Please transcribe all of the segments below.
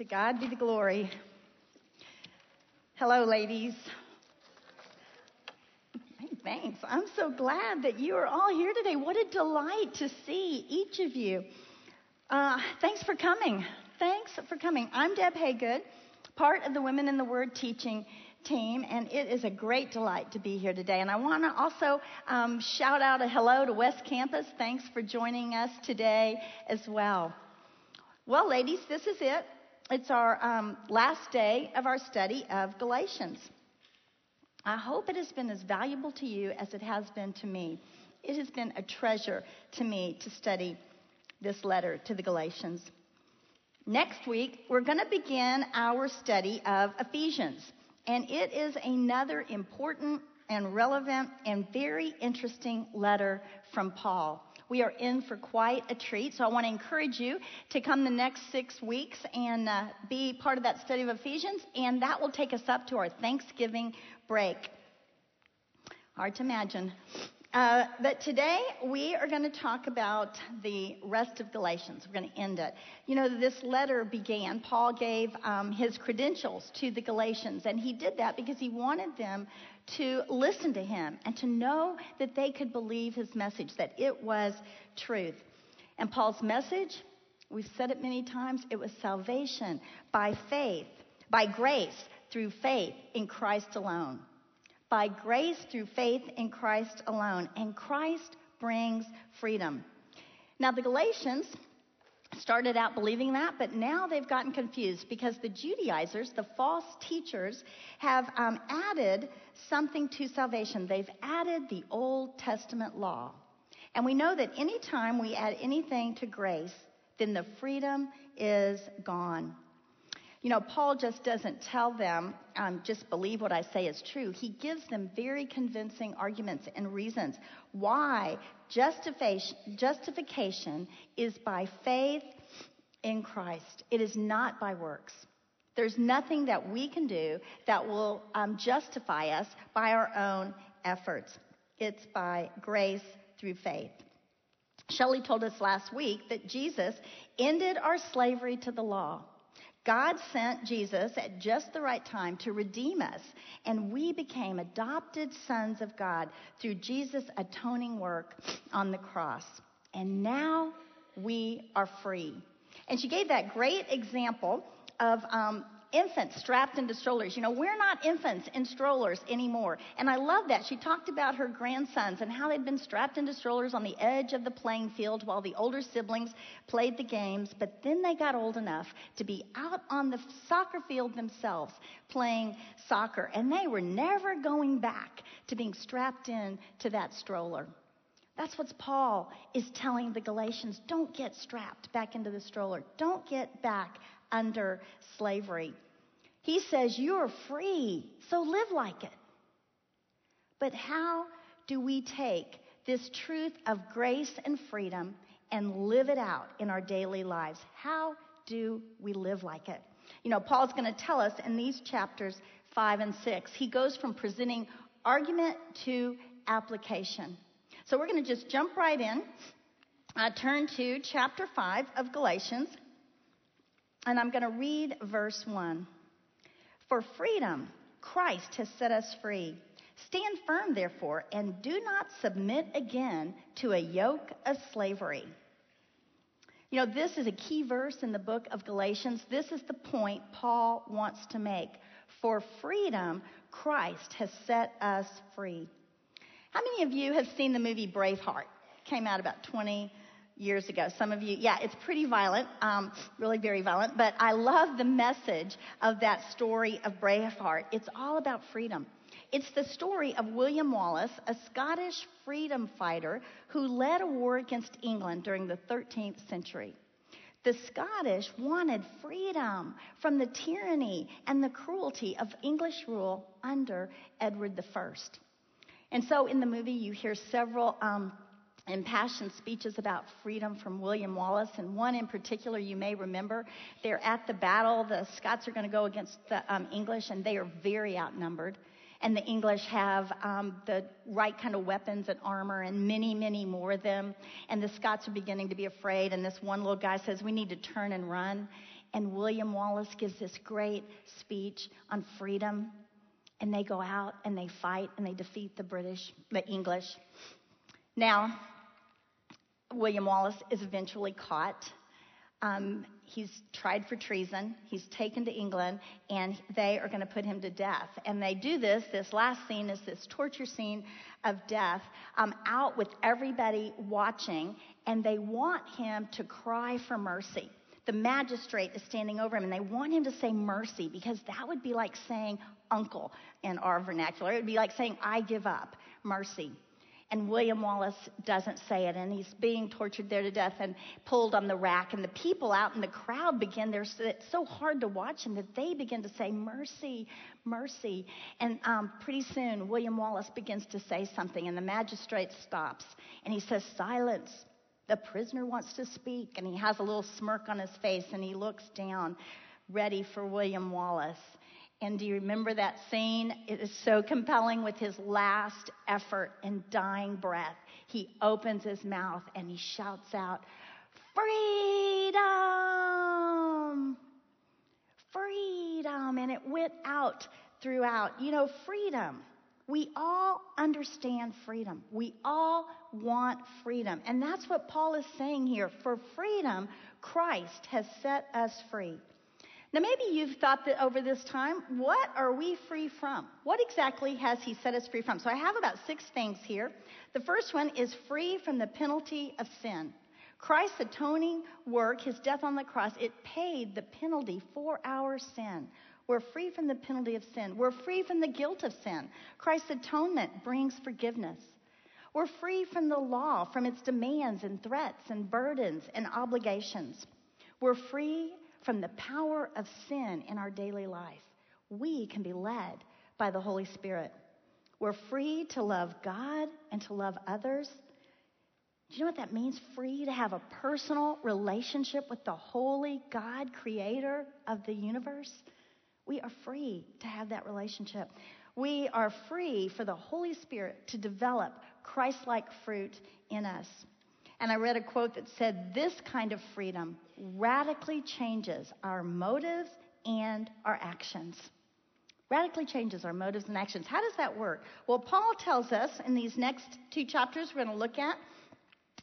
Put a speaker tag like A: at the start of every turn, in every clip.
A: To God be the glory. Hello, ladies. Thanks. I'm so glad that you are all here today. What a delight to see each of you. Uh, thanks for coming. Thanks for coming. I'm Deb Haygood, part of the Women in the Word teaching team, and it is a great delight to be here today. And I want to also um, shout out a hello to West Campus. Thanks for joining us today as well. Well, ladies, this is it. It's our um, last day of our study of Galatians. I hope it has been as valuable to you as it has been to me. It has been a treasure to me to study this letter to the Galatians. Next week, we're going to begin our study of Ephesians, and it is another important and relevant and very interesting letter from Paul. We are in for quite a treat, so I want to encourage you to come the next six weeks and uh, be part of that study of Ephesians, and that will take us up to our Thanksgiving break. Hard to imagine. Uh, but today we are going to talk about the rest of Galatians. We're going to end it. You know, this letter began, Paul gave um, his credentials to the Galatians, and he did that because he wanted them to listen to him and to know that they could believe his message, that it was truth. And Paul's message, we've said it many times, it was salvation by faith, by grace, through faith in Christ alone by grace through faith in Christ alone. And Christ brings freedom. Now, the Galatians started out believing that, but now they've gotten confused because the Judaizers, the false teachers, have um, added something to salvation. They've added the Old Testament law. And we know that anytime we add anything to grace, then the freedom is gone. You know, Paul just doesn't tell them, um, just believe what I say is true. He gives them very convincing arguments and reasons why justification, justification is by faith in Christ. It is not by works. There's nothing that we can do that will um, justify us by our own efforts. It's by grace through faith. Shelley told us last week that Jesus ended our slavery to the law. God sent Jesus at just the right time to redeem us, and we became adopted sons of God through Jesus' atoning work on the cross. And now we are free. And she gave that great example of um, infants strapped into strollers. You know, we're not infants in strollers anymore. And I love that. She talked about her grandsons and how they'd been strapped into strollers on the edge of the playing field while the older siblings played the games. But then they got old enough to be out on the soccer field themselves playing soccer. And they were never going back to being strapped in to that stroller. That's what Paul is telling the Galatians. Don't get strapped back into the stroller. Don't get back under slavery. He says, You're free, so live like it. But how do we take this truth of grace and freedom and live it out in our daily lives? How do we live like it? You know, Paul's going to tell us in these chapters 5 and 6. He goes from presenting argument to application. So we're going to just jump right in. Uh, turn to chapter 5 of Galatians. And I'm going to read verse 1. For freedom, Christ has set us free. Stand firm, therefore, and do not submit again to a yoke of slavery. You know, this is a key verse in the book of Galatians. This is the point Paul wants to make. For freedom, Christ has set us free. How many of you have seen the movie Braveheart? It came out about 20 years ago. Some of you, yeah, it's pretty violent, um, really very violent, but I love the message of that story of Braveheart. It's all about freedom. It's the story of William Wallace, a Scottish freedom fighter who led a war against England during the 13th century. The Scottish wanted freedom from the tyranny and the cruelty of English rule under Edward I. And so in the movie, you hear several um, impassioned speeches about freedom from William Wallace, and one in particular you may remember. They're at the battle. The Scots are going to go against the um, English, and they are very outnumbered. And the English have um, the right kind of weapons and armor, and many, many more of them. And the Scots are beginning to be afraid. And this one little guy says, "We need to turn and run." and William Wallace gives this great speech on freedom. And they go out and they fight and they defeat the British, the English. Now, William Wallace is eventually caught. Um, he's tried for treason. He's taken to England, and they are going to put him to death. And they do this. This last scene is this torture scene of death, um, out with everybody watching, and they want him to cry for mercy the magistrate is standing over him and they want him to say mercy because that would be like saying uncle in our vernacular. It would be like saying, I give up, mercy. And William Wallace doesn't say it, and he's being tortured there to death and pulled on the rack. And the people out in the crowd begin, they're, it's so hard to watch him that they begin to say, Mercy, mercy. And um, pretty soon, William Wallace begins to say something, and the magistrate stops and he says, Silence. The prisoner wants to speak, and he has a little smirk on his face, and he looks down, ready for William Wallace. And do you remember that scene? It is so compelling with his last effort and dying breath. He opens his mouth and he shouts out, Freedom! Freedom! And it went out throughout. You know, freedom. We all understand freedom. We all want freedom. And that's what Paul is saying here. For freedom, Christ has set us free. Now, maybe you've thought that over this time, what are we free from? What exactly has he set us free from? So I have about six things here. The first one is free from the penalty of sin. Christ's atoning work, his death on the cross, it paid the penalty for our sin. We're free from the penalty of sin. We're free from the guilt of sin. Christ's atonement brings forgiveness. We're free from the law, from its demands and threats and burdens and obligations. We're free from the power of sin in our daily life. We can be led by the Holy Spirit. We're free to love God and to love others. Do you know what that means? Free to have a personal relationship with the holy God, creator of the universe. We are free to have that relationship. We are free for the Holy Spirit to develop Christ like fruit in us. And I read a quote that said, This kind of freedom radically changes our motives and our actions. Radically changes our motives and actions. How does that work? Well, Paul tells us in these next two chapters we're going to look at.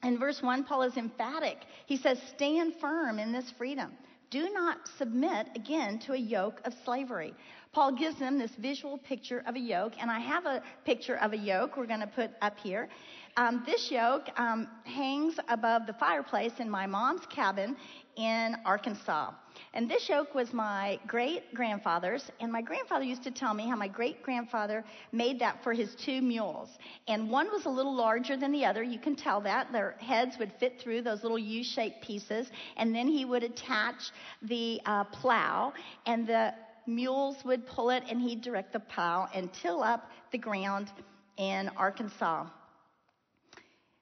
A: In verse 1, Paul is emphatic. He says, Stand firm in this freedom. Do not submit again to a yoke of slavery. Paul gives them this visual picture of a yoke, and I have a picture of a yoke we're going to put up here. Um, this yoke um, hangs above the fireplace in my mom's cabin in Arkansas. And this yoke was my great grandfather's, and my grandfather used to tell me how my great grandfather made that for his two mules. And one was a little larger than the other. You can tell that. Their heads would fit through those little U shaped pieces. And then he would attach the uh, plow, and the mules would pull it, and he'd direct the plow and till up the ground in Arkansas.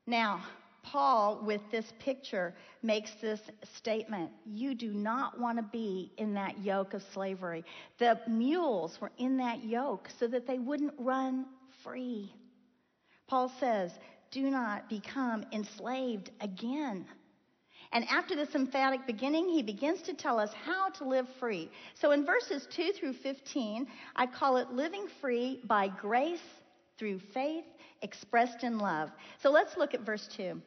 A: Now, Paul, with this picture, makes this statement You do not want to be in that yoke of slavery. The mules were in that yoke so that they wouldn't run free. Paul says, Do not become enslaved again. And after this emphatic beginning, he begins to tell us how to live free. So in verses 2 through 15, I call it living free by grace through faith expressed in love. So let's look at verse 2.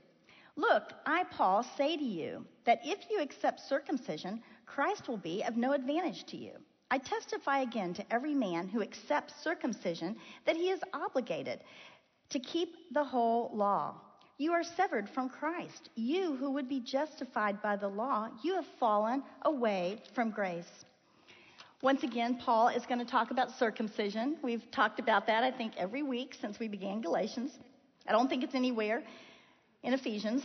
A: Look, I, Paul, say to you that if you accept circumcision, Christ will be of no advantage to you. I testify again to every man who accepts circumcision that he is obligated to keep the whole law. You are severed from Christ. You who would be justified by the law, you have fallen away from grace. Once again, Paul is going to talk about circumcision. We've talked about that, I think, every week since we began Galatians. I don't think it's anywhere in Ephesians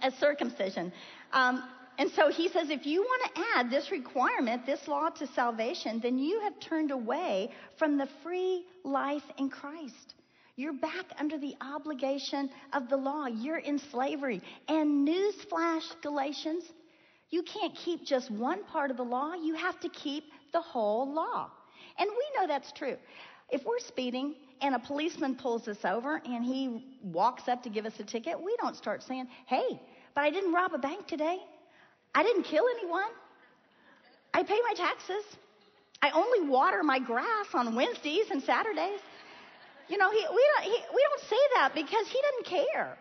A: as circumcision. Um, and so he says, if you want to add this requirement, this law to salvation, then you have turned away from the free life in Christ. You're back under the obligation of the law. You're in slavery. And newsflash, Galatians, you can't keep just one part of the law. You have to keep the whole law. And we know that's true. If we're speeding and a policeman pulls us over and he walks up to give us a ticket, we don't start saying, hey, but I didn't rob a bank today. I didn't kill anyone. I pay my taxes. I only water my grass on Wednesdays and Saturdays. You know, he, we, don't, he, we don't say that because he doesn't care.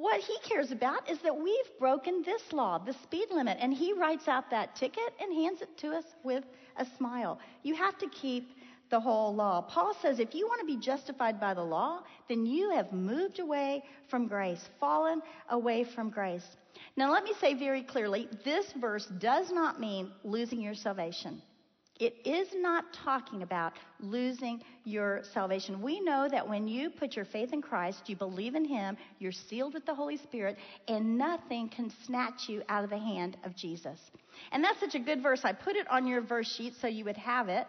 A: What he cares about is that we've broken this law, the speed limit, and he writes out that ticket and hands it to us with a smile. You have to keep the whole law. Paul says if you want to be justified by the law, then you have moved away from grace, fallen away from grace. Now, let me say very clearly this verse does not mean losing your salvation. It is not talking about losing your salvation. We know that when you put your faith in Christ, you believe in Him, you're sealed with the Holy Spirit, and nothing can snatch you out of the hand of Jesus. And that's such a good verse. I put it on your verse sheet so you would have it.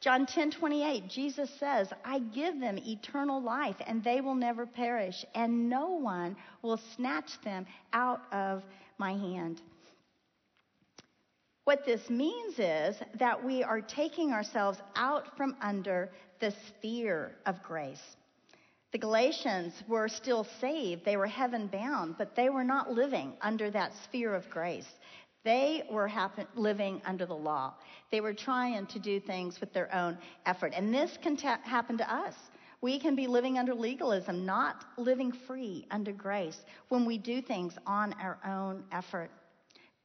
A: John 10 28, Jesus says, I give them eternal life, and they will never perish, and no one will snatch them out of my hand. What this means is that we are taking ourselves out from under the sphere of grace. The Galatians were still saved, they were heaven bound, but they were not living under that sphere of grace. They were happen- living under the law. They were trying to do things with their own effort. And this can ta- happen to us. We can be living under legalism, not living free under grace when we do things on our own effort.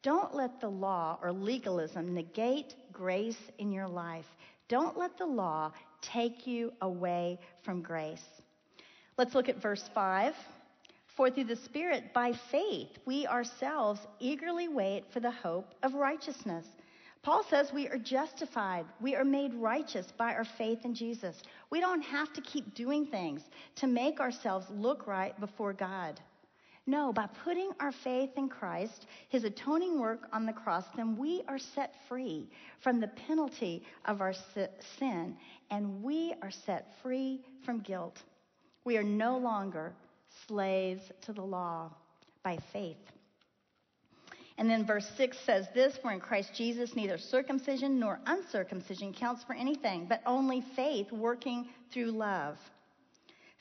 A: Don't let the law or legalism negate grace in your life. Don't let the law take you away from grace. Let's look at verse 5. For through the Spirit, by faith, we ourselves eagerly wait for the hope of righteousness. Paul says we are justified. We are made righteous by our faith in Jesus. We don't have to keep doing things to make ourselves look right before God. No, by putting our faith in Christ, his atoning work on the cross, then we are set free from the penalty of our sin, and we are set free from guilt. We are no longer slaves to the law by faith. And then verse 6 says this For in Christ Jesus, neither circumcision nor uncircumcision counts for anything, but only faith working through love.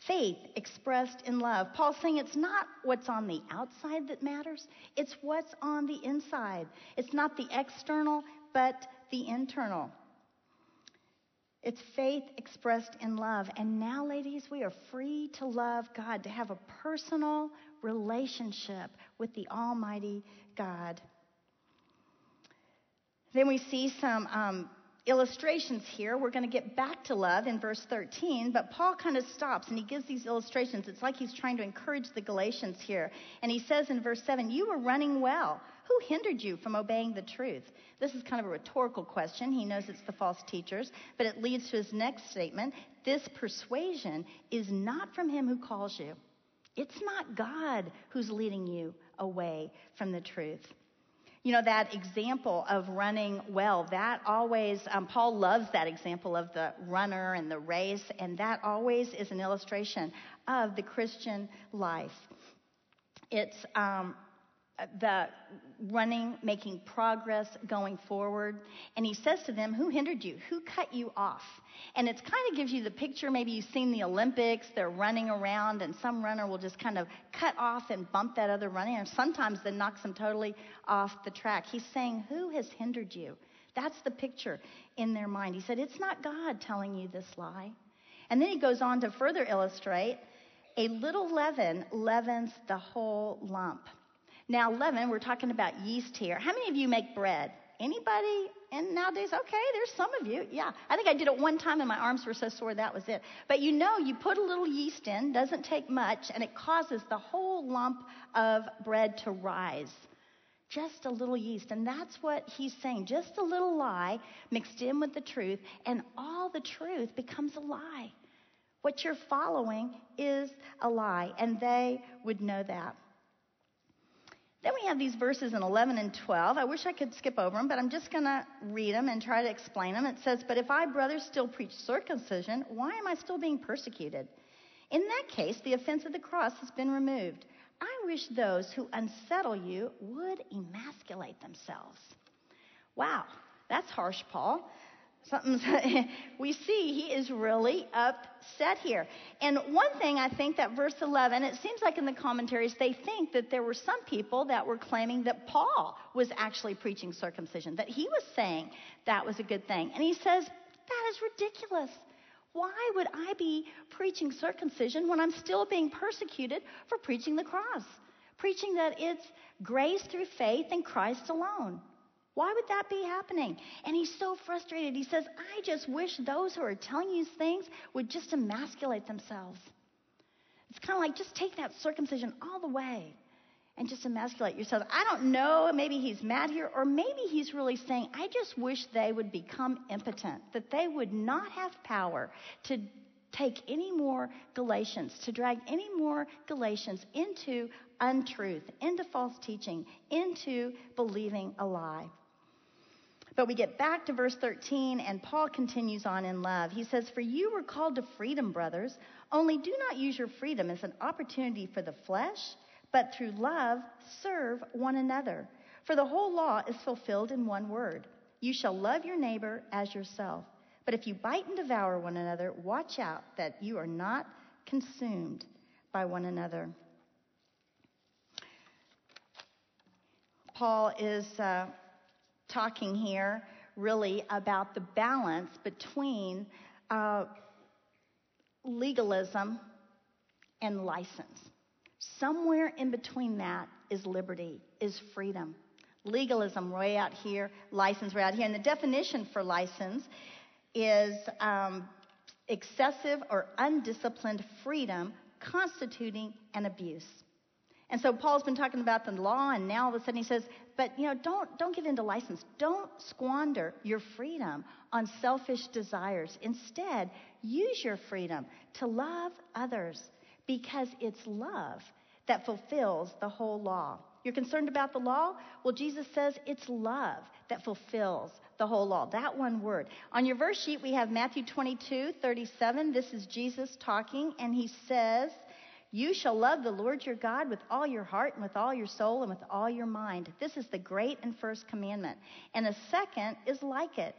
A: Faith expressed in love. Paul's saying it's not what's on the outside that matters, it's what's on the inside. It's not the external, but the internal. It's faith expressed in love. And now, ladies, we are free to love God, to have a personal relationship with the Almighty God. Then we see some um, illustrations here. We're going to get back to love in verse 13, but Paul kind of stops and he gives these illustrations. It's like he's trying to encourage the Galatians here. And he says in verse 7, You were running well. Who hindered you from obeying the truth? This is kind of a rhetorical question. He knows it's the false teachers, but it leads to his next statement. This persuasion is not from him who calls you. It's not God who's leading you away from the truth you know, that example of running well, that always, um, Paul loves that example of the runner and the race, and that always is an illustration of the Christian life. It's um, the running, making progress, going forward. And he says to them, Who hindered you? Who cut you off? And it kind of gives you the picture. Maybe you've seen the Olympics, they're running around, and some runner will just kind of cut off and bump that other runner. And sometimes that knocks them totally off the track. He's saying, Who has hindered you? That's the picture in their mind. He said, It's not God telling you this lie. And then he goes on to further illustrate a little leaven leavens the whole lump. Now, leaven, we're talking about yeast here. How many of you make bread? Anybody? And nowadays, okay, there's some of you. Yeah. I think I did it one time and my arms were so sore that was it. But you know, you put a little yeast in, doesn't take much, and it causes the whole lump of bread to rise. Just a little yeast. And that's what he's saying. Just a little lie mixed in with the truth, and all the truth becomes a lie. What you're following is a lie, and they would know that. Then we have these verses in 11 and 12. I wish I could skip over them, but I'm just going to read them and try to explain them. It says, But if I, brothers, still preach circumcision, why am I still being persecuted? In that case, the offense of the cross has been removed. I wish those who unsettle you would emasculate themselves. Wow, that's harsh, Paul. Something's, we see he is really upset here. And one thing I think that verse 11, it seems like in the commentaries, they think that there were some people that were claiming that Paul was actually preaching circumcision, that he was saying that was a good thing. And he says, that is ridiculous. Why would I be preaching circumcision when I'm still being persecuted for preaching the cross? Preaching that it's grace through faith in Christ alone. Why would that be happening? And he's so frustrated. He says, I just wish those who are telling you these things would just emasculate themselves. It's kind of like just take that circumcision all the way and just emasculate yourself. I don't know, maybe he's mad here, or maybe he's really saying, I just wish they would become impotent, that they would not have power to take any more Galatians, to drag any more Galatians into untruth, into false teaching, into believing a lie. But we get back to verse 13, and Paul continues on in love. He says, For you were called to freedom, brothers, only do not use your freedom as an opportunity for the flesh, but through love serve one another. For the whole law is fulfilled in one word You shall love your neighbor as yourself. But if you bite and devour one another, watch out that you are not consumed by one another. Paul is. Uh, talking here really about the balance between uh, legalism and license. Somewhere in between that is liberty, is freedom. Legalism way out here, license way out here. And the definition for license is um, excessive or undisciplined freedom constituting an abuse. And so Paul's been talking about the law, and now all of a sudden he says, but you know, don't don't get into license. Don't squander your freedom on selfish desires. Instead, use your freedom to love others because it's love that fulfills the whole law. You're concerned about the law? Well, Jesus says it's love that fulfills the whole law. That one word. On your verse sheet, we have Matthew 22, 37. This is Jesus talking, and he says, you shall love the Lord your God with all your heart and with all your soul and with all your mind. This is the great and first commandment. And the second is like it.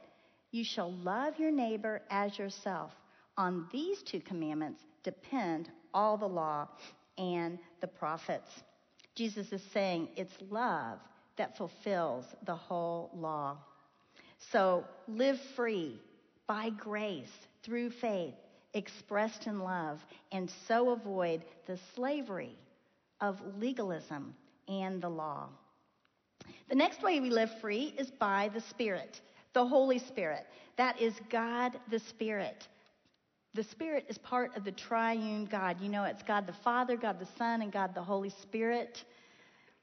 A: You shall love your neighbor as yourself. On these two commandments depend all the law and the prophets. Jesus is saying it's love that fulfills the whole law. So live free by grace through faith expressed in love and so avoid the slavery of legalism and the law. The next way we live free is by the Spirit, the Holy Spirit. That is God the Spirit. The Spirit is part of the triune God. You know, it's God the Father, God the Son, and God the Holy Spirit.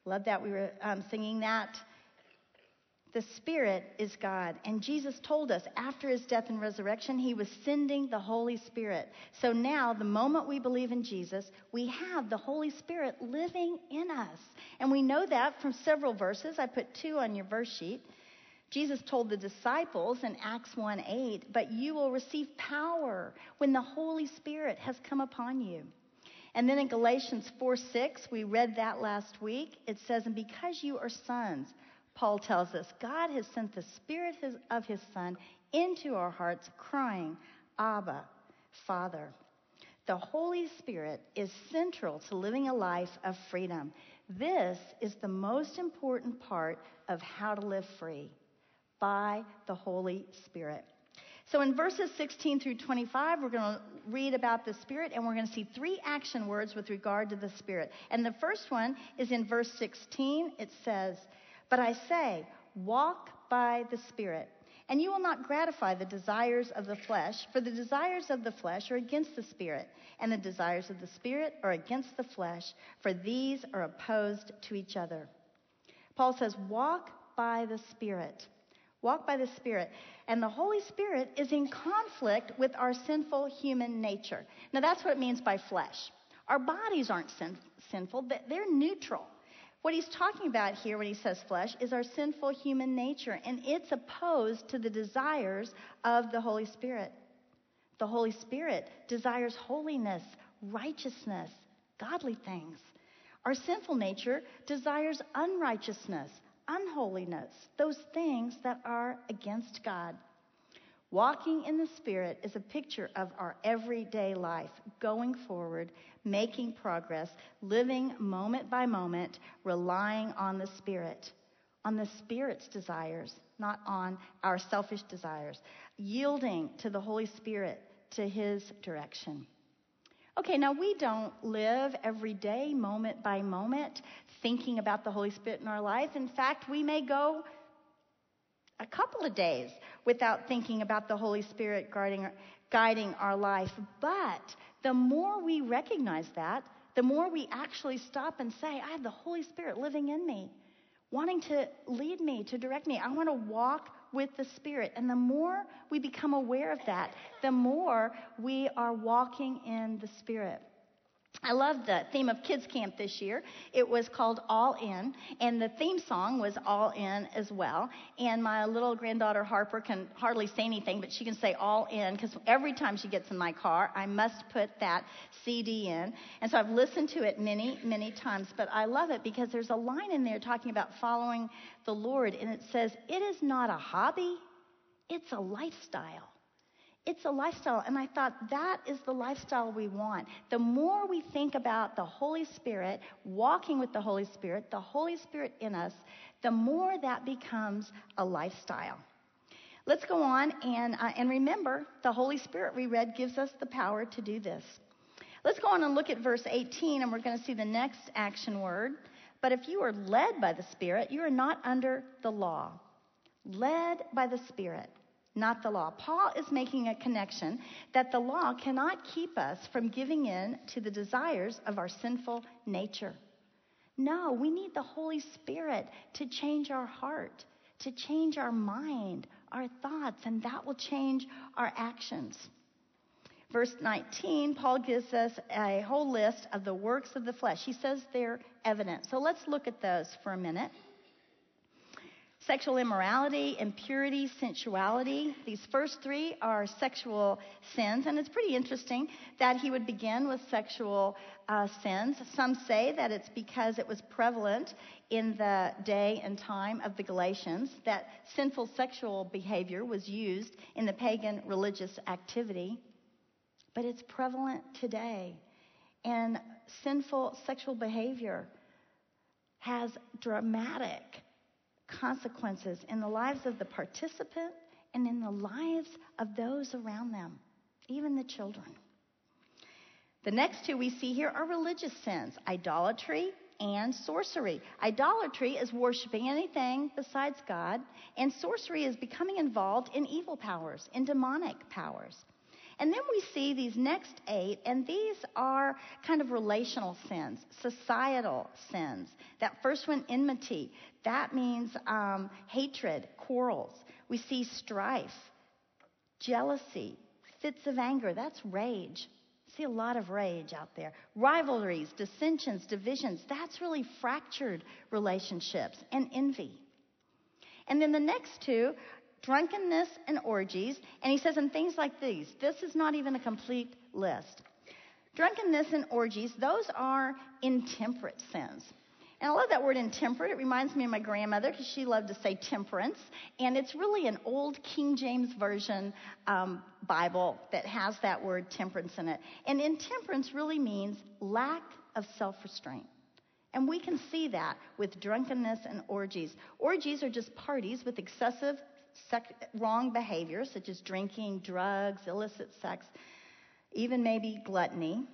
A: Love that we were um, singing that. The Spirit is God. And Jesus told us after his death and resurrection, he was sending the Holy Spirit. So now, the moment we believe in Jesus, we have the Holy Spirit living in us. And we know that from several verses. I put two on your verse sheet. Jesus told the disciples in Acts 1 8, but you will receive power when the Holy Spirit has come upon you. And then in Galatians 4 6, we read that last week. It says, And because you are sons, Paul tells us God has sent the Spirit of His Son into our hearts, crying, Abba, Father. The Holy Spirit is central to living a life of freedom. This is the most important part of how to live free by the Holy Spirit. So in verses 16 through 25, we're going to read about the Spirit and we're going to see three action words with regard to the Spirit. And the first one is in verse 16. It says, but I say, walk by the Spirit, and you will not gratify the desires of the flesh, for the desires of the flesh are against the Spirit, and the desires of the Spirit are against the flesh, for these are opposed to each other. Paul says, walk by the Spirit. Walk by the Spirit. And the Holy Spirit is in conflict with our sinful human nature. Now, that's what it means by flesh. Our bodies aren't sin- sinful, they're neutral. What he's talking about here when he says flesh is our sinful human nature, and it's opposed to the desires of the Holy Spirit. The Holy Spirit desires holiness, righteousness, godly things. Our sinful nature desires unrighteousness, unholiness, those things that are against God. Walking in the Spirit is a picture of our everyday life, going forward, making progress, living moment by moment, relying on the Spirit, on the Spirit's desires, not on our selfish desires, yielding to the Holy Spirit, to His direction. Okay, now we don't live every day, moment by moment, thinking about the Holy Spirit in our life. In fact, we may go a couple of days without thinking about the Holy Spirit guiding, guiding our life. But the more we recognize that, the more we actually stop and say, I have the Holy Spirit living in me, wanting to lead me, to direct me. I want to walk with the Spirit. And the more we become aware of that, the more we are walking in the Spirit. I love the theme of Kids Camp this year. It was called All In, and the theme song was All In as well. And my little granddaughter Harper can hardly say anything, but she can say All In because every time she gets in my car, I must put that CD in. And so I've listened to it many, many times, but I love it because there's a line in there talking about following the Lord, and it says, It is not a hobby, it's a lifestyle. It's a lifestyle. And I thought that is the lifestyle we want. The more we think about the Holy Spirit, walking with the Holy Spirit, the Holy Spirit in us, the more that becomes a lifestyle. Let's go on and, uh, and remember the Holy Spirit we read gives us the power to do this. Let's go on and look at verse 18, and we're going to see the next action word. But if you are led by the Spirit, you are not under the law. Led by the Spirit not the law. Paul is making a connection that the law cannot keep us from giving in to the desires of our sinful nature. No, we need the Holy Spirit to change our heart, to change our mind, our thoughts, and that will change our actions. Verse 19, Paul gives us a whole list of the works of the flesh. He says they're evident. So let's look at those for a minute sexual immorality, impurity, sensuality. These first three are sexual sins, and it's pretty interesting that he would begin with sexual uh, sins. Some say that it's because it was prevalent in the day and time of the Galatians that sinful sexual behavior was used in the pagan religious activity, but it's prevalent today. And sinful sexual behavior has dramatic consequences in the lives of the participant and in the lives of those around them, even the children. The next two we see here are religious sins idolatry and sorcery. Idolatry is worshiping anything besides God, and sorcery is becoming involved in evil powers, in demonic powers. And then we see these next eight, and these are kind of relational sins, societal sins. That first one, enmity, that means um, hatred, quarrels. We see strife, jealousy, fits of anger, that's rage. See a lot of rage out there. Rivalries, dissensions, divisions, that's really fractured relationships and envy. And then the next two drunkenness and orgies. And he says, and things like these. This is not even a complete list. Drunkenness and orgies, those are intemperate sins. And I love that word intemperate. It reminds me of my grandmother because she loved to say temperance. And it's really an old King James Version um, Bible that has that word temperance in it. And intemperance really means lack of self restraint. And we can see that with drunkenness and orgies. Orgies are just parties with excessive wrong behaviors such as drinking, drugs, illicit sex, even maybe gluttony.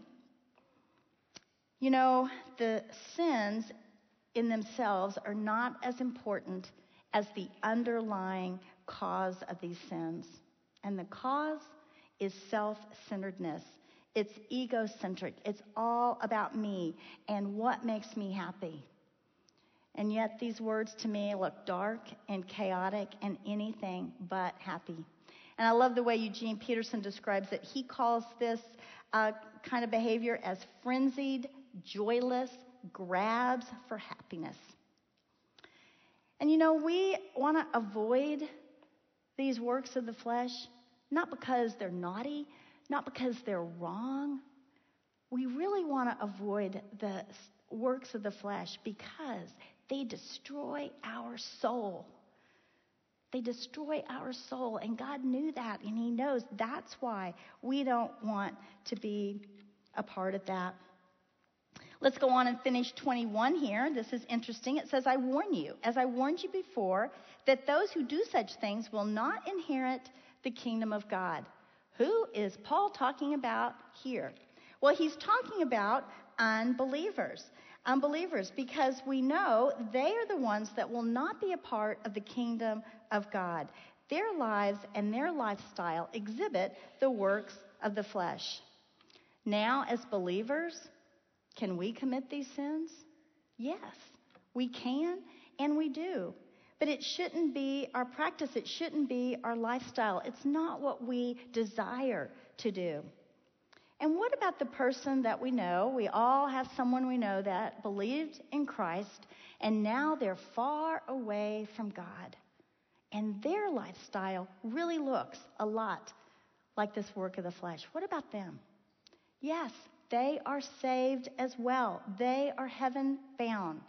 A: You know, the sins in themselves are not as important as the underlying cause of these sins. And the cause is self centeredness. It's egocentric. It's all about me and what makes me happy. And yet, these words to me look dark and chaotic and anything but happy. And I love the way Eugene Peterson describes it. He calls this uh, kind of behavior as frenzied, joyless grabs for happiness. And you know, we want to avoid these works of the flesh, not because they're naughty, not because they're wrong. We really want to avoid the works of the flesh because they destroy our soul. They destroy our soul, and God knew that, and He knows that's why we don't want to be a part of that. Let's go on and finish 21 here. This is interesting. It says, I warn you, as I warned you before, that those who do such things will not inherit the kingdom of God. Who is Paul talking about here? Well, he's talking about unbelievers. Unbelievers, because we know they are the ones that will not be a part of the kingdom of God. Their lives and their lifestyle exhibit the works of the flesh. Now, as believers, can we commit these sins? Yes, we can and we do. But it shouldn't be our practice, it shouldn't be our lifestyle. It's not what we desire to do. And what about the person that we know? We all have someone we know that believed in Christ and now they're far away from God. And their lifestyle really looks a lot like this work of the flesh. What about them? Yes, they are saved as well. They are heaven bound.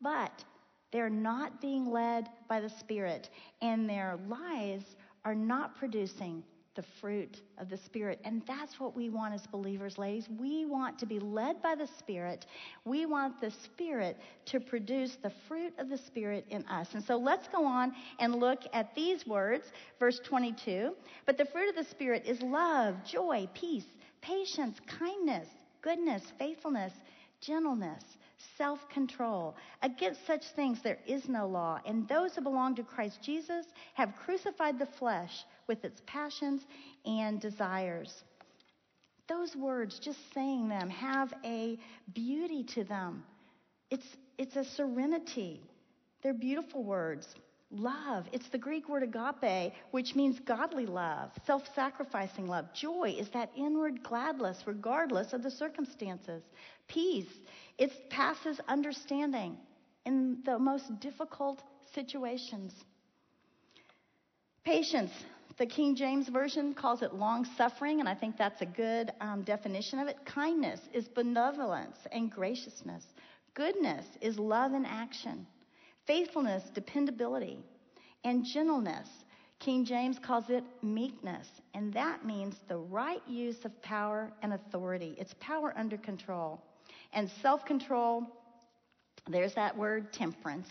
A: But they're not being led by the Spirit, and their lives are not producing the fruit of the Spirit. And that's what we want as believers, ladies. We want to be led by the Spirit. We want the Spirit to produce the fruit of the Spirit in us. And so let's go on and look at these words, verse 22. But the fruit of the Spirit is love, joy, peace, patience, kindness goodness, faithfulness, gentleness, self control. Against such things there is no law. And those who belong to Christ Jesus have crucified the flesh with its passions and desires. Those words, just saying them, have a beauty to them. It's, it's a serenity. They're beautiful words. Love, it's the Greek word agape, which means godly love, self sacrificing love. Joy is that inward gladness, regardless of the circumstances. Peace, it passes understanding in the most difficult situations. Patience, the King James Version calls it long suffering, and I think that's a good um, definition of it. Kindness is benevolence and graciousness. Goodness is love in action faithfulness, dependability, and gentleness. King James calls it meekness, and that means the right use of power and authority. It's power under control. And self control, there's that word temperance.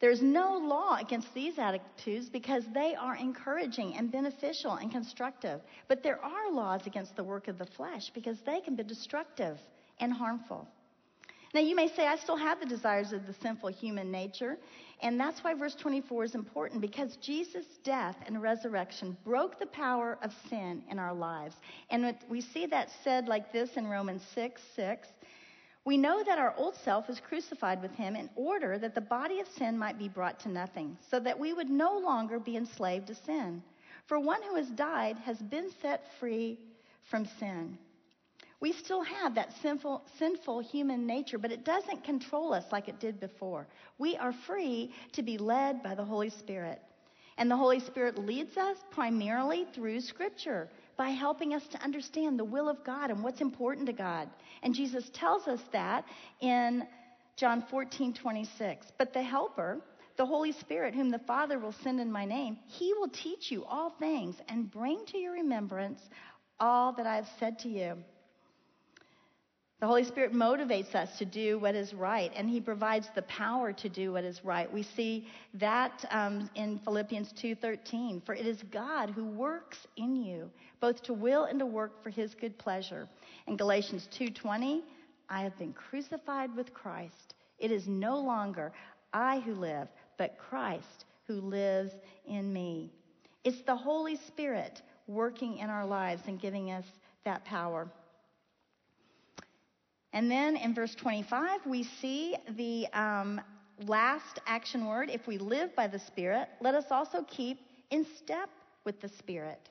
A: There's no law against these attitudes because they are encouraging and beneficial and constructive. But there are laws against the work of the flesh because they can be destructive and harmful. Now, you may say, I still have the desires of the sinful human nature. And that's why verse 24 is important because Jesus' death and resurrection broke the power of sin in our lives. And we see that said like this in Romans 6 6. We know that our old self is crucified with him in order that the body of sin might be brought to nothing, so that we would no longer be enslaved to sin. For one who has died has been set free from sin. We still have that sinful, sinful human nature, but it doesn't control us like it did before. We are free to be led by the Holy Spirit. And the Holy Spirit leads us primarily through Scripture by helping us to understand the will of God and what's important to God. And Jesus tells us that in John 14, 26. But the Helper, the Holy Spirit, whom the Father will send in my name, he will teach you all things and bring to your remembrance all that I have said to you. The Holy Spirit motivates us to do what is right, and He provides the power to do what is right. We see that um, in Philippians 2:13. For it is God who works in you, both to will and to work for His good pleasure. In Galatians 2:20, I have been crucified with Christ. It is no longer I who live, but Christ who lives in me. It's the Holy Spirit working in our lives and giving us that power. And then in verse 25, we see the um, last action word if we live by the Spirit, let us also keep in step with the Spirit.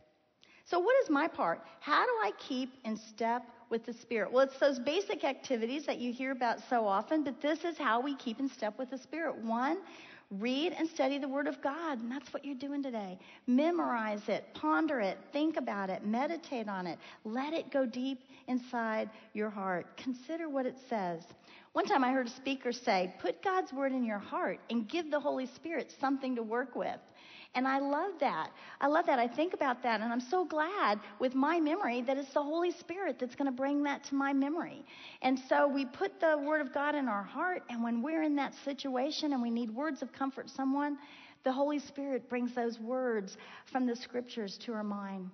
A: So, what is my part? How do I keep in step with the Spirit? Well, it's those basic activities that you hear about so often, but this is how we keep in step with the Spirit. One, Read and study the Word of God, and that's what you're doing today. Memorize it, ponder it, think about it, meditate on it. Let it go deep inside your heart. Consider what it says. One time I heard a speaker say, Put God's Word in your heart and give the Holy Spirit something to work with. And I love that. I love that. I think about that. And I'm so glad with my memory that it's the Holy Spirit that's going to bring that to my memory. And so we put the Word of God in our heart. And when we're in that situation and we need words of comfort someone, the Holy Spirit brings those words from the scriptures to our mind.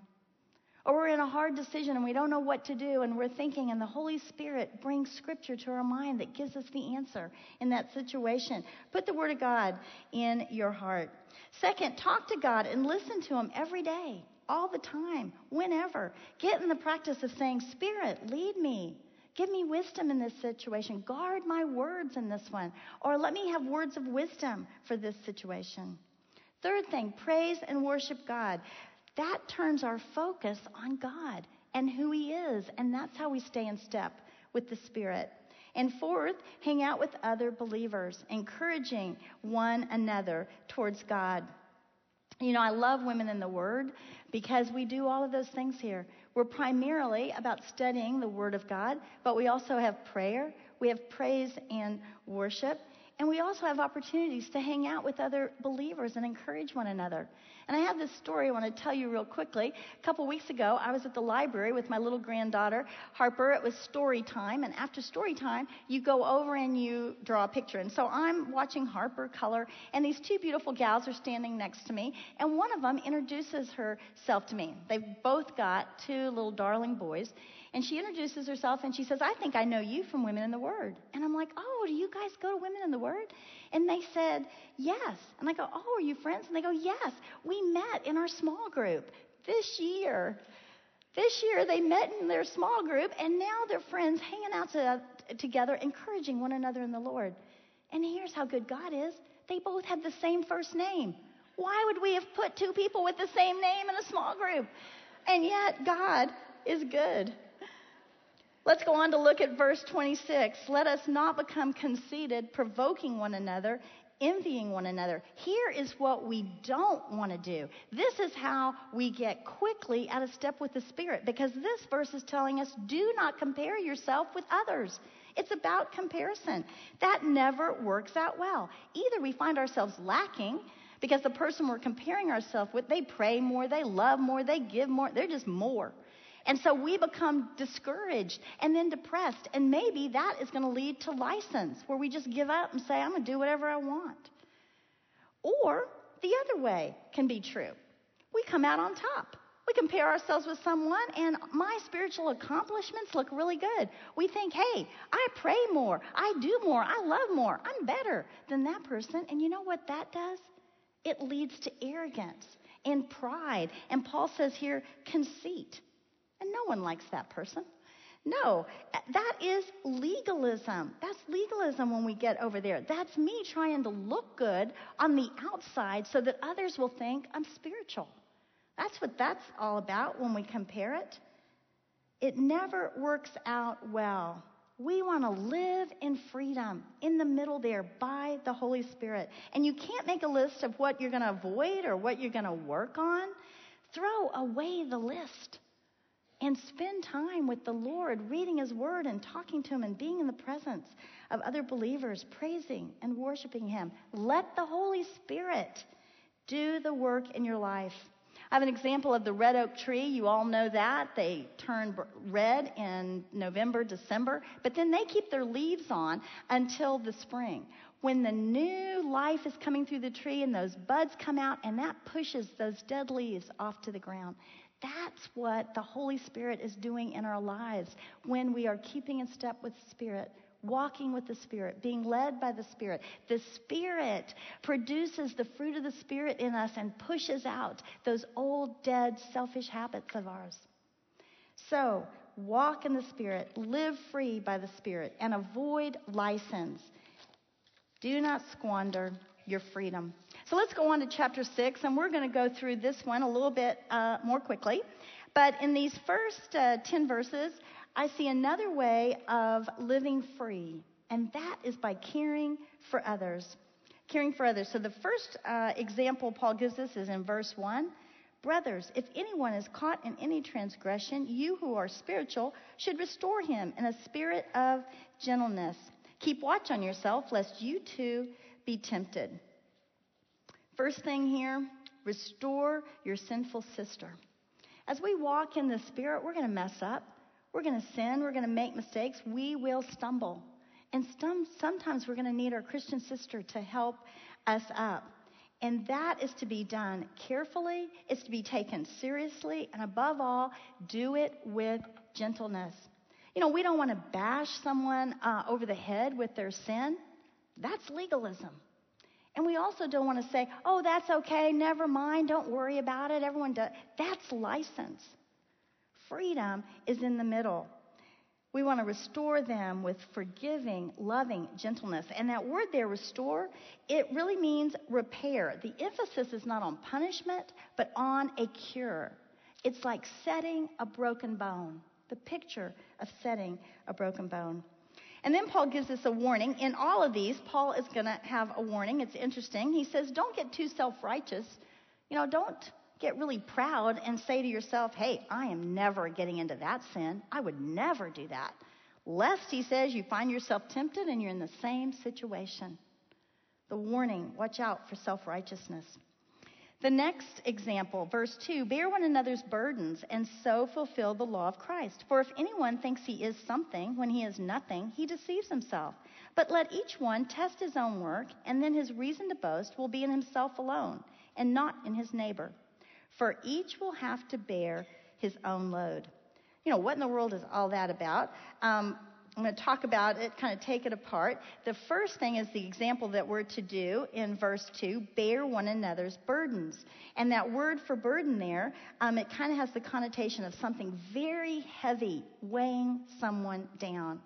A: Or we're in a hard decision and we don't know what to do and we're thinking, and the Holy Spirit brings scripture to our mind that gives us the answer in that situation. Put the Word of God in your heart. Second, talk to God and listen to Him every day, all the time, whenever. Get in the practice of saying, Spirit, lead me. Give me wisdom in this situation. Guard my words in this one. Or let me have words of wisdom for this situation. Third thing, praise and worship God. That turns our focus on God and who He is, and that's how we stay in step with the Spirit. And fourth, hang out with other believers, encouraging one another towards God. You know, I love Women in the Word because we do all of those things here. We're primarily about studying the Word of God, but we also have prayer, we have praise and worship, and we also have opportunities to hang out with other believers and encourage one another. And I have this story I want to tell you real quickly. A couple weeks ago, I was at the library with my little granddaughter, Harper. It was story time. And after story time, you go over and you draw a picture. And so I'm watching Harper color, and these two beautiful gals are standing next to me. And one of them introduces herself to me. They've both got two little darling boys. And she introduces herself and she says, I think I know you from Women in the Word. And I'm like, Oh, do you guys go to Women in the Word? And they said, Yes. And I go, Oh, are you friends? And they go, Yes. We met in our small group this year. This year they met in their small group and now they're friends hanging out to, together, encouraging one another in the Lord. And here's how good God is they both have the same first name. Why would we have put two people with the same name in a small group? And yet, God is good. Let's go on to look at verse 26. Let us not become conceited, provoking one another, envying one another. Here is what we don't want to do. This is how we get quickly out of step with the Spirit because this verse is telling us do not compare yourself with others. It's about comparison. That never works out well. Either we find ourselves lacking because the person we're comparing ourselves with, they pray more, they love more, they give more, they're just more. And so we become discouraged and then depressed. And maybe that is going to lead to license, where we just give up and say, I'm going to do whatever I want. Or the other way can be true. We come out on top. We compare ourselves with someone, and my spiritual accomplishments look really good. We think, hey, I pray more, I do more, I love more, I'm better than that person. And you know what that does? It leads to arrogance and pride. And Paul says here, conceit. And no one likes that person. No, that is legalism. That's legalism when we get over there. That's me trying to look good on the outside so that others will think I'm spiritual. That's what that's all about when we compare it. It never works out well. We want to live in freedom in the middle there by the Holy Spirit. And you can't make a list of what you're going to avoid or what you're going to work on. Throw away the list and spend time with the Lord, reading His Word and talking to Him and being in the presence of other believers, praising and worshiping Him. Let the Holy Spirit do the work in your life. I have an example of the red oak tree. You all know that. They turn red in November, December, but then they keep their leaves on until the spring. When the new life is coming through the tree and those buds come out, and that pushes those dead leaves off to the ground. That's what the Holy Spirit is doing in our lives when we are keeping in step with the Spirit, walking with the Spirit, being led by the Spirit. The Spirit produces the fruit of the Spirit in us and pushes out those old, dead, selfish habits of ours. So, walk in the Spirit, live free by the Spirit, and avoid license. Do not squander your freedom. So let's go on to chapter 6, and we're going to go through this one a little bit uh, more quickly. But in these first uh, 10 verses, I see another way of living free, and that is by caring for others. Caring for others. So the first uh, example Paul gives us is in verse 1. Brothers, if anyone is caught in any transgression, you who are spiritual should restore him in a spirit of gentleness. Keep watch on yourself, lest you too be tempted. First thing here Restore your sinful sister. As we walk in the Spirit, we're going to mess up. We're going to sin. We're going to make mistakes. We will stumble. And some, sometimes we're going to need our Christian sister to help us up. And that is to be done carefully, it's to be taken seriously, and above all, do it with gentleness. You know, we don't want to bash someone uh, over the head with their sin. That's legalism. And we also don't want to say, oh, that's okay, never mind, don't worry about it, everyone does. That's license. Freedom is in the middle. We want to restore them with forgiving, loving gentleness. And that word there, restore, it really means repair. The emphasis is not on punishment, but on a cure. It's like setting a broken bone, the picture of setting a broken bone. And then Paul gives us a warning. In all of these, Paul is going to have a warning. It's interesting. He says, don't get too self righteous. You know, don't get really proud and say to yourself, hey, I am never getting into that sin. I would never do that. Lest, he says, you find yourself tempted and you're in the same situation. The warning watch out for self righteousness. The next example, verse 2 Bear one another's burdens and so fulfill the law of Christ. For if anyone thinks he is something when he is nothing, he deceives himself. But let each one test his own work, and then his reason to boast will be in himself alone and not in his neighbor for each will have to bear his own load. You know, what in the world is all that about? Um, I'm going to talk about it, kind of take it apart. The first thing is the example that we're to do in verse 2 bear one another's burdens. And that word for burden there, um, it kind of has the connotation of something very heavy weighing someone down.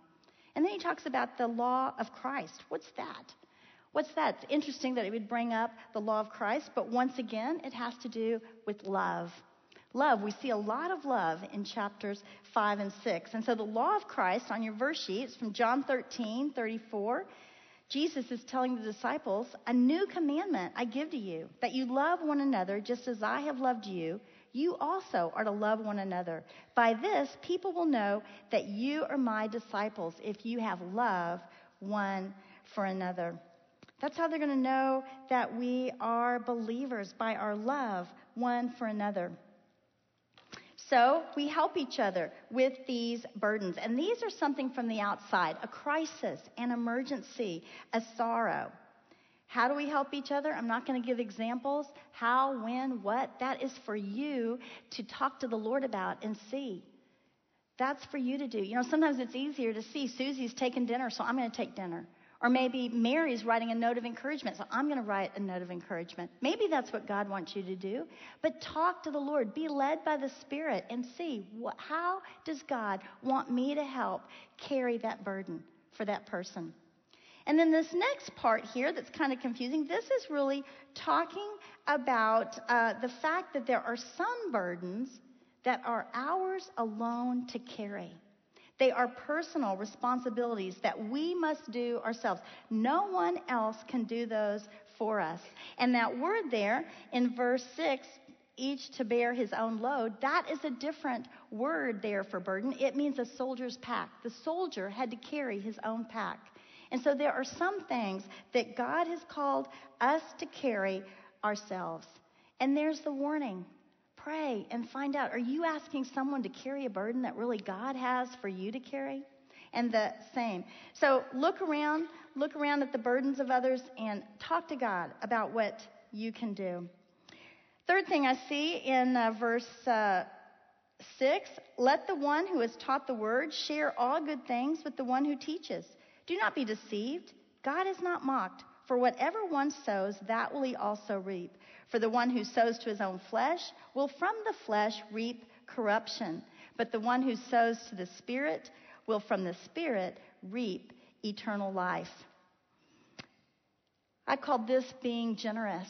A: And then he talks about the law of Christ. What's that? What's that? It's interesting that it would bring up the law of Christ, but once again, it has to do with love. Love. We see a lot of love in chapters 5 and 6. And so the law of Christ on your verse sheet is from John 13, 34. Jesus is telling the disciples, A new commandment I give to you, that you love one another just as I have loved you. You also are to love one another. By this, people will know that you are my disciples if you have love one for another. That's how they're going to know that we are believers by our love one for another. So we help each other with these burdens. And these are something from the outside a crisis, an emergency, a sorrow. How do we help each other? I'm not going to give examples. How, when, what. That is for you to talk to the Lord about and see. That's for you to do. You know, sometimes it's easier to see Susie's taking dinner, so I'm going to take dinner. Or maybe Mary's writing a note of encouragement, so I'm going to write a note of encouragement. Maybe that's what God wants you to do. But talk to the Lord, be led by the Spirit, and see what, how does God want me to help carry that burden for that person. And then this next part here that's kind of confusing, this is really talking about uh, the fact that there are some burdens that are ours alone to carry. They are personal responsibilities that we must do ourselves. No one else can do those for us. And that word there in verse 6, each to bear his own load, that is a different word there for burden. It means a soldier's pack. The soldier had to carry his own pack. And so there are some things that God has called us to carry ourselves. And there's the warning Pray and find out are you asking someone to carry a burden that really God has for you to carry? And the same. So look around, look around at the burdens of others and talk to God about what you can do. Third thing I see in uh, verse uh, 6 let the one who has taught the word share all good things with the one who teaches. Do not be deceived. God is not mocked. For whatever one sows, that will he also reap. For the one who sows to his own flesh will from the flesh reap corruption. But the one who sows to the Spirit will from the Spirit reap eternal life. I call this being generous.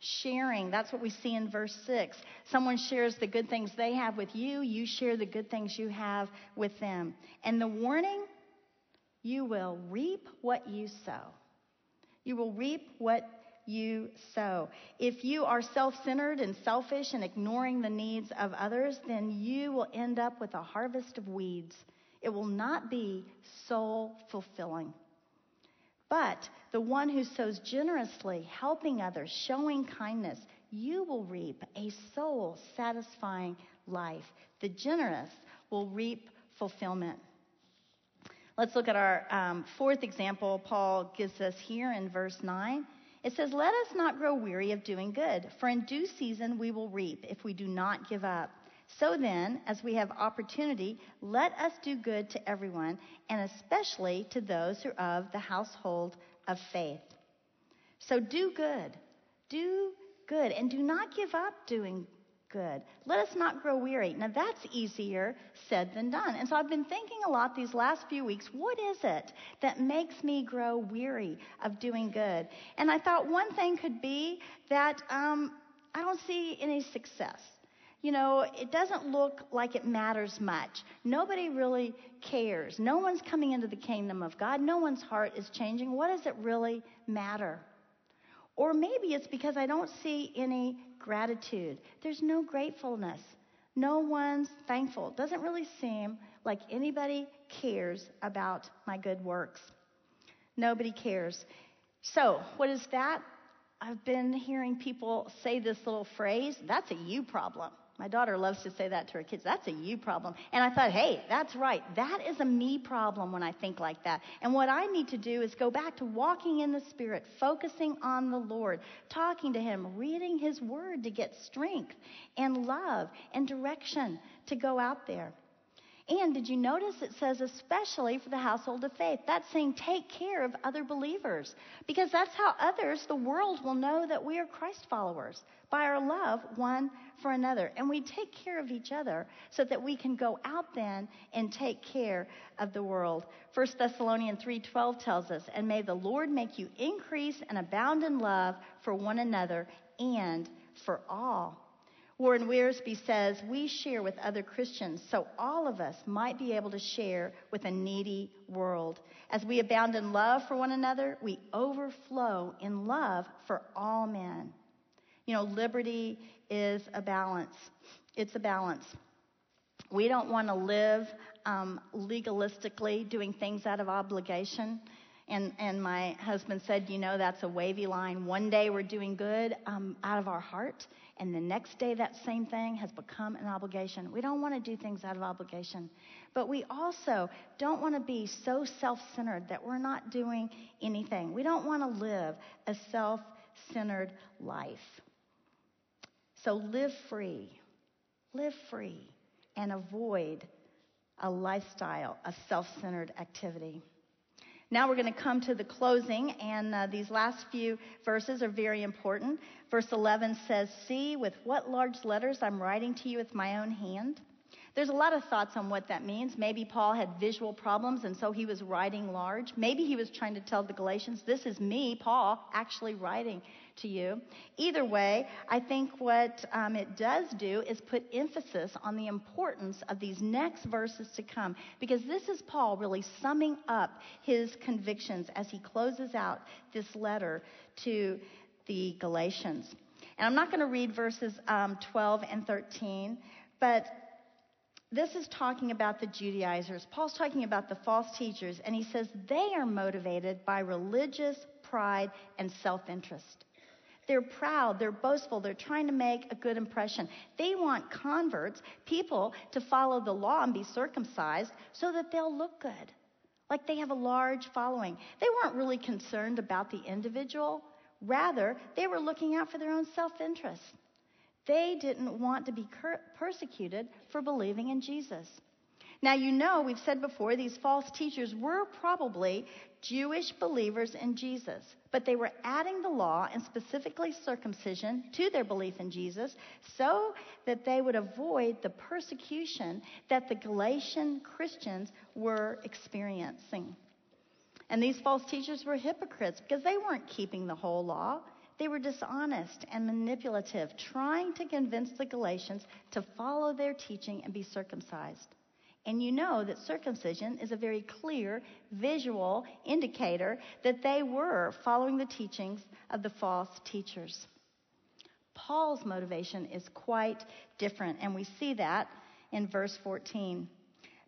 A: Sharing, that's what we see in verse 6. Someone shares the good things they have with you, you share the good things you have with them. And the warning you will reap what you sow. You will reap what you sow. If you are self centered and selfish and ignoring the needs of others, then you will end up with a harvest of weeds. It will not be soul fulfilling. But the one who sows generously, helping others, showing kindness, you will reap a soul satisfying life. The generous will reap fulfillment. Let's look at our um, fourth example Paul gives us here in verse 9. It says, Let us not grow weary of doing good, for in due season we will reap if we do not give up. So then, as we have opportunity, let us do good to everyone, and especially to those who are of the household of faith. So do good. Do good. And do not give up doing good. Let us not grow weary. Now, that's easier said than done. And so I've been thinking a lot these last few weeks what is it that makes me grow weary of doing good? And I thought one thing could be that um, I don't see any success you know, it doesn't look like it matters much. Nobody really cares. No one's coming into the kingdom of God. No one's heart is changing. What does it really matter? Or maybe it's because I don't see any gratitude. There's no gratefulness. No one's thankful. It doesn't really seem like anybody cares about my good works. Nobody cares. So, what is that? I've been hearing people say this little phrase that's a you problem. My daughter loves to say that to her kids. That's a you problem. And I thought, hey, that's right. That is a me problem when I think like that. And what I need to do is go back to walking in the Spirit, focusing on the Lord, talking to Him, reading His Word to get strength and love and direction to go out there. And did you notice it says especially for the household of faith? That's saying take care of other believers because that's how others, the world, will know that we are Christ followers by our love one for another. And we take care of each other so that we can go out then and take care of the world. 1 Thessalonians 3:12 tells us, "And may the Lord make you increase and abound in love for one another and for all." Warren Wiersbe says, We share with other Christians so all of us might be able to share with a needy world. As we abound in love for one another, we overflow in love for all men. You know, liberty is a balance. It's a balance. We don't want to live um, legalistically, doing things out of obligation. And, and my husband said, You know, that's a wavy line. One day we're doing good um, out of our heart, and the next day that same thing has become an obligation. We don't want to do things out of obligation. But we also don't want to be so self centered that we're not doing anything. We don't want to live a self centered life. So live free. Live free and avoid a lifestyle of self centered activity. Now we're going to come to the closing, and uh, these last few verses are very important. Verse 11 says, See with what large letters I'm writing to you with my own hand. There's a lot of thoughts on what that means. Maybe Paul had visual problems and so he was writing large. Maybe he was trying to tell the Galatians, This is me, Paul, actually writing to you. Either way, I think what um, it does do is put emphasis on the importance of these next verses to come because this is Paul really summing up his convictions as he closes out this letter to the Galatians. And I'm not going to read verses um, 12 and 13, but this is talking about the Judaizers. Paul's talking about the false teachers, and he says they are motivated by religious pride and self interest. They're proud, they're boastful, they're trying to make a good impression. They want converts, people, to follow the law and be circumcised so that they'll look good, like they have a large following. They weren't really concerned about the individual, rather, they were looking out for their own self interest. They didn't want to be persecuted for believing in Jesus. Now, you know, we've said before, these false teachers were probably Jewish believers in Jesus, but they were adding the law and specifically circumcision to their belief in Jesus so that they would avoid the persecution that the Galatian Christians were experiencing. And these false teachers were hypocrites because they weren't keeping the whole law. They were dishonest and manipulative, trying to convince the Galatians to follow their teaching and be circumcised. And you know that circumcision is a very clear visual indicator that they were following the teachings of the false teachers. Paul's motivation is quite different, and we see that in verse 14.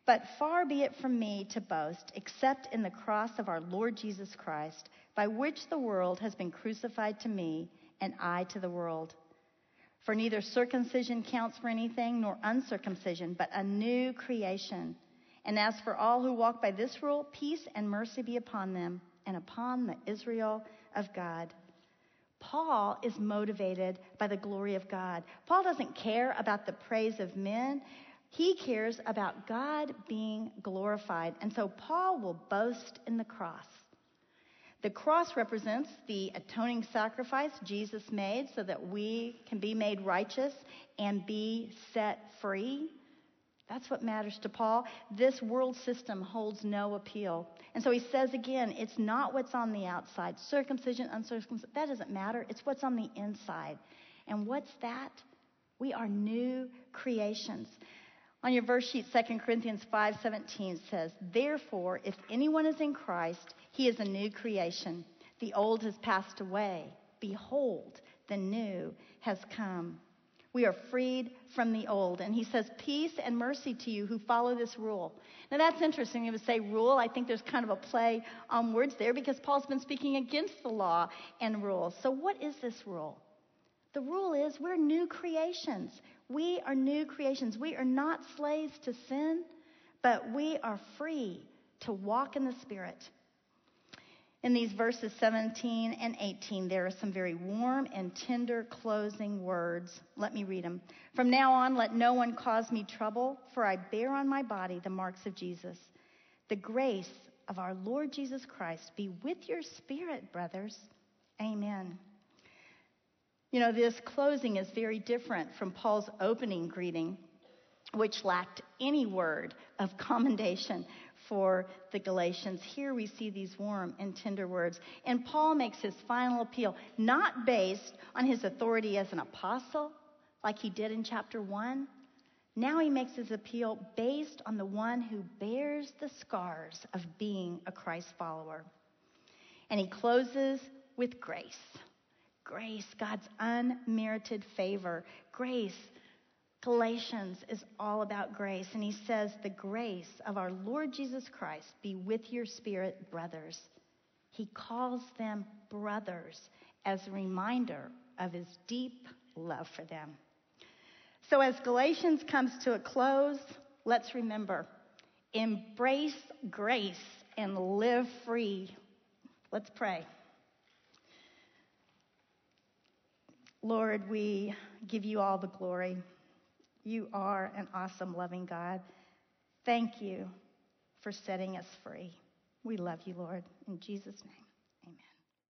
A: But far be it from me to boast, except in the cross of our Lord Jesus Christ, by which the world has been crucified to me, and I to the world. For neither circumcision counts for anything nor uncircumcision, but a new creation. And as for all who walk by this rule, peace and mercy be upon them and upon the Israel of God. Paul is motivated by the glory of God. Paul doesn't care about the praise of men. He cares about God being glorified. And so Paul will boast in the cross. The cross represents the atoning sacrifice Jesus made so that we can be made righteous and be set free. That's what matters to Paul. This world system holds no appeal. And so he says again, it's not what's on the outside. Circumcision, uncircumcision, that doesn't matter. It's what's on the inside. And what's that? We are new creations. On your verse sheet, 2 Corinthians 5:17 says, "Therefore, if anyone is in Christ, he is a new creation. The old has passed away. Behold, the new has come." We are freed from the old. And he says, Peace and mercy to you who follow this rule. Now that's interesting. You would say rule. I think there's kind of a play on words there because Paul's been speaking against the law and rules. So what is this rule? The rule is we're new creations. We are new creations. We are not slaves to sin, but we are free to walk in the Spirit in these verses 17 and 18, there are some very warm and tender closing words. Let me read them. From now on, let no one cause me trouble, for I bear on my body the marks of Jesus. The grace of our Lord Jesus Christ be with your spirit, brothers. Amen. You know, this closing is very different from Paul's opening greeting, which lacked any word of commendation for the Galatians. Here we see these warm and tender words. And Paul makes his final appeal, not based on his authority as an apostle, like he did in chapter 1. Now he makes his appeal based on the one who bears the scars of being a Christ follower. And he closes with grace. Grace, God's unmerited favor. Grace Galatians is all about grace, and he says, The grace of our Lord Jesus Christ be with your spirit, brothers. He calls them brothers as a reminder of his deep love for them. So, as Galatians comes to a close, let's remember embrace grace and live free. Let's pray. Lord, we give you all the glory. You are an awesome, loving God. Thank you for setting us free. We love you, Lord. In Jesus' name.